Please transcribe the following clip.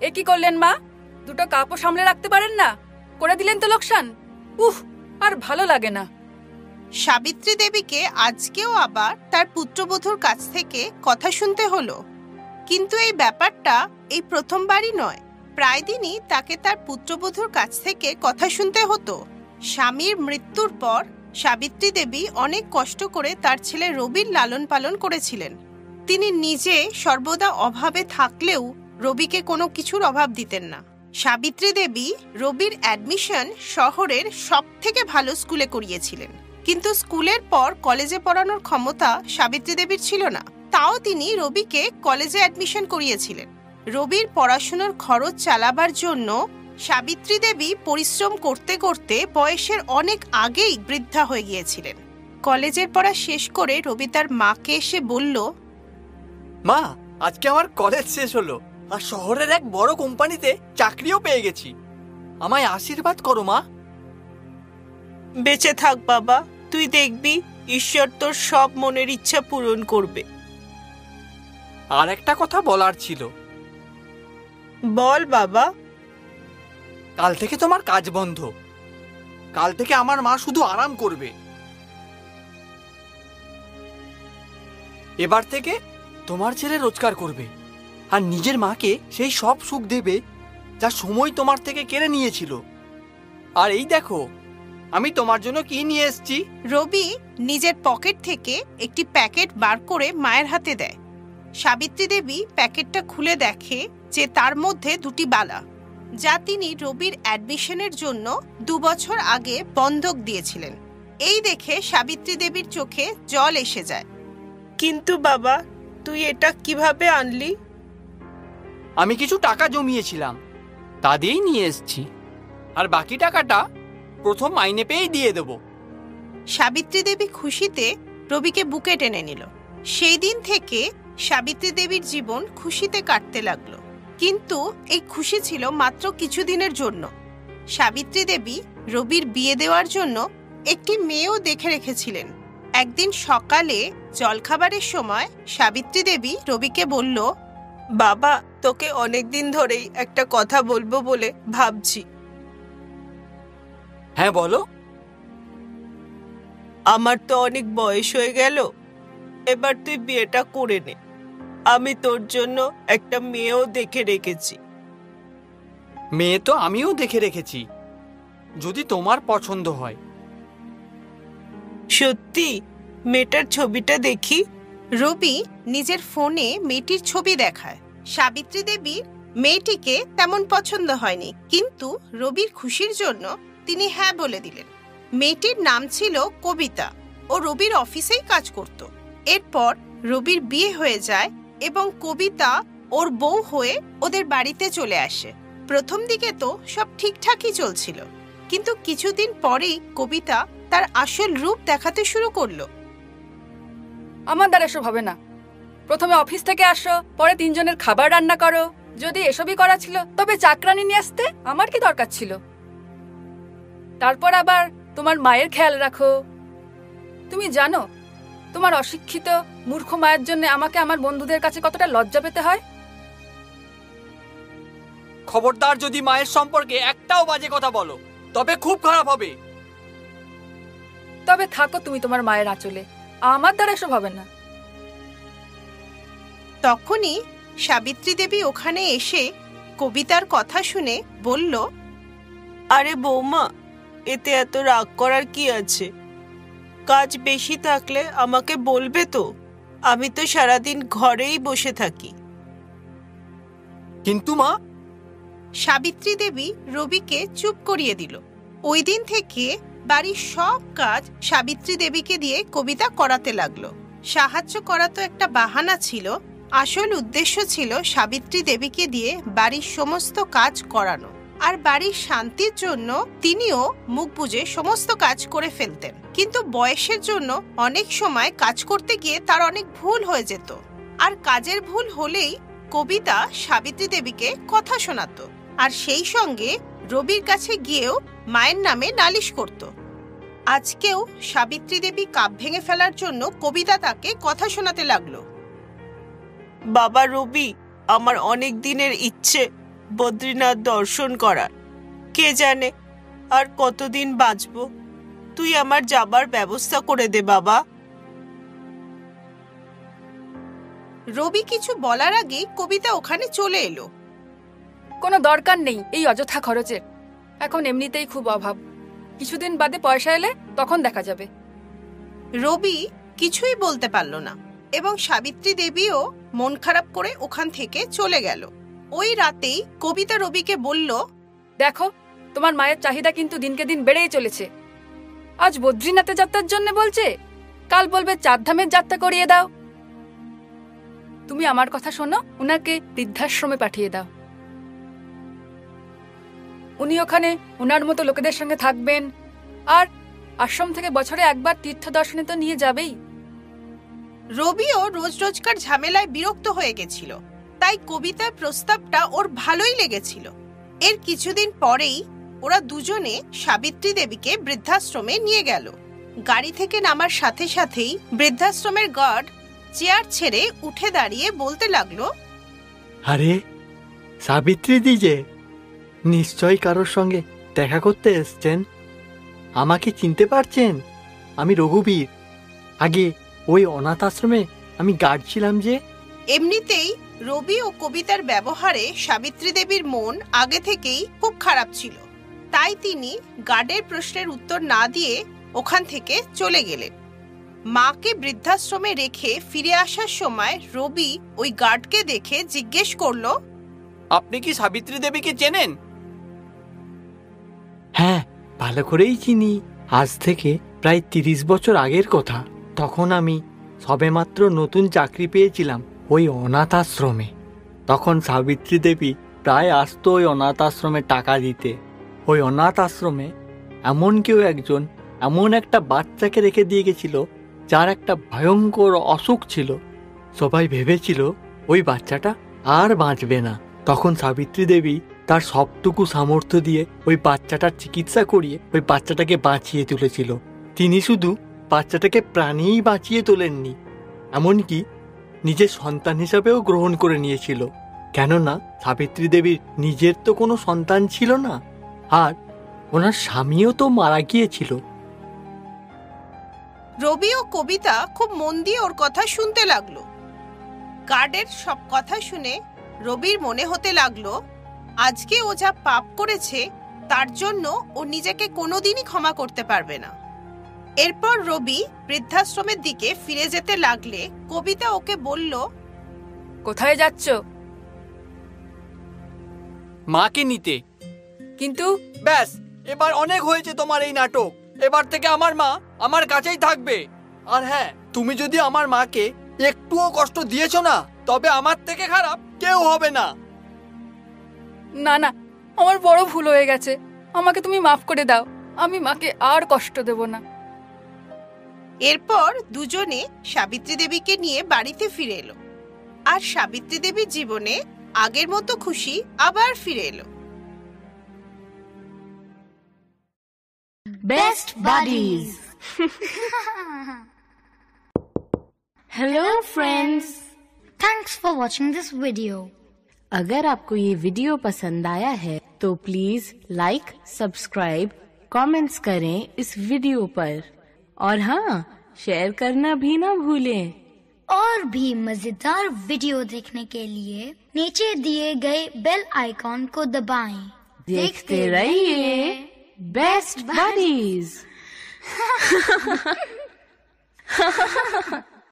এ কি করলেন মা? দুটো কাপও সামলে রাখতে পারেন না? করে দিলেন তো লোকসান। উহ আর ভালো লাগে না। সাবিত্রী দেবীকে আজকেও আবার তার পুত্রবধূর কাছ থেকে কথা শুনতে হলো। কিন্তু এই ব্যাপারটা এই প্রথমবারই নয়। প্রায় দিনই তাকে তার পুত্রবধূর কাছ থেকে কথা শুনতে হতো। স্বামীর মৃত্যুর পর সাবিত্রী দেবী অনেক কষ্ট করে তার ছেলে রবির লালন পালন করেছিলেন। তিনি নিজে সর্বদা অভাবে থাকলেও রবিকে কোনো কিছুর অভাব দিতেন না। সাবিত্রী দেবী রবির অ্যাডমিশন শহরের সব থেকে ভালো স্কুলে করিয়েছিলেন। কিন্তু স্কুলের পর কলেজে পড়ানোর ক্ষমতা সাবিত্রী দেবীর ছিল না। তাও তিনি রবিকে কলেজে অ্যাডমিশন করিয়েছিলেন। রবির পড়াশুনোর খরচ চালাবার জন্য সাবিত্রী দেবী পরিশ্রম করতে করতে বয়সের অনেক আগেই বৃদ্ধা হয়ে গিয়েছিলেন। কলেজের পড়া শেষ করে রবি তার মাকে এসে বলল, মা, আজকে আমার কলেজ শেষ হলো। আর শহরের এক বড় কোম্পানিতে চাকরিও পেয়ে গেছি। আমায় আশীর্বাদ করো মা। বেঁচে থাক বাবা। তুই দেখবি ঈশ্বর তোর সব মনের ইচ্ছা পূরণ করবে। আর একটা কথা বলার ছিল। বল বাবা। কাল থেকে তোমার কাজ বন্ধ। কাল থেকে আমার মা শুধু আরাম করবে। এবার থেকে তোমার ছেলে রোজগার করবে। আর নিজের মাকে সেই সব সুখ দেবে যা সময় তোমার থেকে কেড়ে নিয়েছিল। আর এই দেখো আমি তোমার জন্য কি নিয়ে এসেছি? রবি নিজের পকেট থেকে একটি প্যাকেট বার করে মায়ের হাতে দেয়। সাবিত্রী দেবী প্যাকেটটা খুলে দেখে যে তার মধ্যে দুটি বালা যা তিনি রবির অ্যাডমিশনের জন্য দু বছর আগে বন্ধক দিয়েছিলেন। এই দেখে সাবিত্রী দেবীর চোখে জল এসে যায়। কিন্তু বাবা তুই এটা কীভাবে আনলি? আমি কিছু টাকা জমিয়েছিলাম, তা দিয়েই নিয়ে এসেছি। আর বাকি টাকাটা প্রথম মাইনে পেয়েই দিয়ে দেবো। সাবিত্রী দেবী খুশিতে রবিকে বুকে টেনে নিল। সেই দিন থেকে সাবিত্রী দেবীর জীবন খুশিতে কাটতে লাগল। কিন্তু এই খুশি ছিল মাত্র কিছুদিনের জন্য। সাবিত্রী দেবী রবির বিয়ে দেওয়ার জন্য একটি মেয়েও দেখে রেখেছিলেন। একদিন সকালে জলখাবারের সময় সাবিত্রী দেবী রবিকে বলল বাবা তোকে অনেকদিন ধরেই একটা কথা বলব বলে ভাবছি। হ্যাঁ বলো। আমার তো অনেক বয়স হয়ে গেল এবার তুই বিয়েটা করে নে। আমি তোর জন্য একটা মেয়েও দেখে রেখেছি। মেয়ে তো আমিও দেখে রেখেছি যদি তোমার পছন্দ হয়। সত্যি? মেয়েটার ছবিটা দেখি? রবি? নিজের ফোনে মেয়েটির ছবি দেখায়। সাবিত্রী দেবীর মেয়েটিকে তেমন পছন্দ হয়নি, কিন্তু রবির খুশির জন্য তিনি হ্যাঁ বলে দিলেন। মেয়েটির নাম ছিল কবিতা ও রবির অফিসেই কাজ করত। এরপর রবির বিয়ে হয়ে যায় এবং কবিতা ওর বউ হয়ে ওদের বাড়িতে চলে আসে। প্রথম দিকে তো সব ঠিকঠাকই চলছিল, কিন্তু কিছুদিন পরেই কবিতা তার আসল রূপ দেখাতে শুরু করল। আমার দ্বারা এসব হবে না। প্রথমে অফিস থেকে আসো পরে তিনজনের খাবার রান্না করো। যদি এসবই করা ছিল তবে চাকরানি নিয়ে আসতে আমার কি দরকার ছিল? তারপর আবার তোমার মায়ের খেয়াল রাখো। তুমি জানো তোমার অশিক্ষিত মূর্খ মায়ের জন্য আমাকে আমার বন্ধুদের কাছে কতটা লজ্জা পেতে হয়? খবরদার যদি মায়ের সম্পর্কে একটাও বাজে কথা বলো তবে খুব খারাপ হবে। তবে থাকো তুমি তোমার মায়ের আঁচলে। আমার দ্বারা এসব হবে না। তখনই সাবিত্রী দেবী ওখানে এসে কবিতার কথা শুনে বলল আরে বৌমা এতে এত রাগ করার কি আছে? কাজ বেশি থাকলে আমাকে বলবে তো আমি তো সারাদিন ঘরেই বসে থাকি। কিন্তু মা? সাবিত্রী দেবী রবিকে চুপ করিয়ে দিল। ওই দিন থেকে বাড়ির সব কাজ সাবিত্রী দেবীকে দিয়ে কবিতা করাতে লাগল। সাহায্য করা তো একটা বাহানা ছিল আসল উদ্দেশ্য ছিল সাবিত্রী দেবীকে দিয়ে বাড়ির সমস্ত কাজ করানো। আর বাড়ির শান্তির জন্য তিনিও মুখ বুজে সমস্ত কাজ করে ফেলতেন। কিন্তু বয়সের জন্য অনেক সময় কাজ করতে গিয়ে তার অনেক ভুল হয়ে যেত। আর কাজের ভুল হলেই কবিতা সাবিত্রী দেবীকে কথা শোনাতো। আর সেই সঙ্গে রবির কাছে গিয়েও মায়ের নামে নালিশ করত। আজকেও সাবিত্রী দেবী কাপ ভেঙে ফেলার জন্য কবিতা তাকে কথা শোনাতে লাগল। বাবা রবি আমার অনেক দিনের ইচ্ছে বদ্রীনাথ দর্শন করার। কে জানে আর কতদিন বাঁচবো? তুই আমার যাবার ব্যবস্থা করে দে বাবা। রবি কিছু বলার আগেই কবিতা ওখানে চলে এলো। কোনো দরকার নেই এই অযথা খরচের। এখন এমনিতেই খুব অভাব। কিছুদিন বাদে পয়সা এলে তখন দেখা যাবে। রবি কিছুই বলতে পারল না এবং সাবিত্রী দেবীও মন খারাপ করে ওখান থেকে চলে গেল। ওই রাতেই কবিতা রবিকে বলল, দেখো, তোমার মায়ের চাহিদা কিন্তু দিনকে দিন বেড়েই চলেছে। আজ বদ্রীনাথে যাত্রার জন্য বলছে, কাল বলবে চারধামের যাত্রা করিয়ে দাও। তুমি আমার কথা শোনো, উনাকে বৃদ্ধাশ্রমে পাঠিয়ে দাও। উনি ওখানে ওনার মতো লোকেদের সঙ্গে থাকবেন। আর আশ্রম থেকে বছরে একবার তীর্থ দর্শনে তো নিয়ে যাবেই। রবিও রোজ রোজকার ঝামেলায় বিরক্ত হয়ে গেছিল। তাই কবিতার প্রস্তাবটা ওর ভালোই লেগেছিল। এর কিছুদিন পরেই ওরা দুজনে সাবিত্রী দেবীকে বৃদ্ধাশ্রমে নিয়ে গেল। গাড়ি থেকে নামার সাথে সাথেই বৃদ্ধাশ্রমের গার্ড চেয়ার ছেড়ে উঠে দাঁড়িয়ে বলতে লাগল, আরে, সাবিত্রী দি যে, নিশ্চয়ই কারোর সঙ্গে দেখা করতে এসছেন। আমাকে চিনতে পারছেন? আমি রঘুবীর। আগে ওই অনাথ আশ্রমে আমি গার্ড ছিলাম যে। এমনিতেই রবি ও কবিতার ব্যবহারে সাবিত্রী দেবীর মন আগে থেকেই খুব খারাপ ছিল। তাই তিনি গার্ডের প্রশ্নের উত্তর না দিয়ে ওখান থেকে চলে গেলেন। মাকে বৃদ্ধাশ্রমে রেখে ফিরে আসার সময় রবি ওই গার্ডকে দেখে জিজ্ঞেস করল আপনি কি সাবিত্রী দেবীকে চেনেন? হ্যাঁ ভালো করেই চিনি। আজ থেকে প্রায় তিরিশ বছর আগের কথা। তখন আমি সবেমাত্র নতুন চাকরি পেয়েছিলাম ওই অনাথ আশ্রমে তখন সাবিত্রী দেবী প্রায় আসতো ওই অনাথ আশ্রমে টাকা দিতে। ওই অনাথ আশ্রমে এমন কেউ একজন এমন একটা বাচ্চাকে রেখে দিয়ে গেছিল, যার একটা ভয়ঙ্কর অসুখ ছিল। সবাই ভেবেছিল ওই বাচ্চাটা আর বাঁচবে না। তখন সাবিত্রী দেবী তার সবটুকু সামর্থ্য দিয়ে ওই বাচ্চাটার চিকিৎসা করিয়ে ওই বাচ্চাটাকে বাঁচিয়ে তুলেছিল। তিনি শুধু বাচ্চাটাকে প্রাণেই বাঁচিয়ে তোলেননি, এমনকি নিজের সন্তান হিসাবেও গ্রহণ করে নিয়েছিল। কেননা সাবিত্রী দেবীর নিজের তো কোনো সন্তান ছিল না, আর ওনার স্বামীও তো মারা গিয়েছিল। রবি ও কবিতা খুব মন দিয়ে ওর কথা শুনতে লাগল। গার্ডের সব কথা শুনে রবির মনে হতে লাগল, আজকে ও যা পাপ করেছে, তার জন্য ও নিজেকে কোনোদিনই ক্ষমা করতে পারবে না। এরপর রবি বৃদ্ধাশ্রমের দিকে ফিরে যেতে লাগলে কবিতা ওকে বলল কোথায় যাচ্ছ? মাকে নিতে। কিন্তু ব্যাস এবার অনেক হয়েছে তোমার এই নাটক। এবার থেকে আমার মা আমার কাছেই থাকবে। আর হ্যাঁ তুমি যদি আমার মাকে একটুও কষ্ট দিয়েছ না তবে আমার থেকে খারাপ কেউ হবে না। না না আমার বড় ভুল হয়ে গেছে। আমাকে তুমি মাফ করে দাও। আমি মাকে আর কষ্ট দেব না। এরপর দুজনে সাবিত্রী দেবীকে নিয়ে বাড়িতে ফিরে এলো আর সাবিত্রী দেবীর জীবনে আগের মতো খুশি আবার ফিরে এলো Best Buddies. Hello friends. Thanks for watching this video. अगर आपको ये वीडियो पसंद आया है तो प्लीज लाइक सब्सक्राइब कमेंट्स करें इस वीडियो पर और हाँ शेयर करना भी ना भूलें। और भी मज़ेदार वीडियो देखने के लिए नीचे दिए गए बेल आइकॉन को दबाएँ। देखते रहिए बेस्ट बडीज।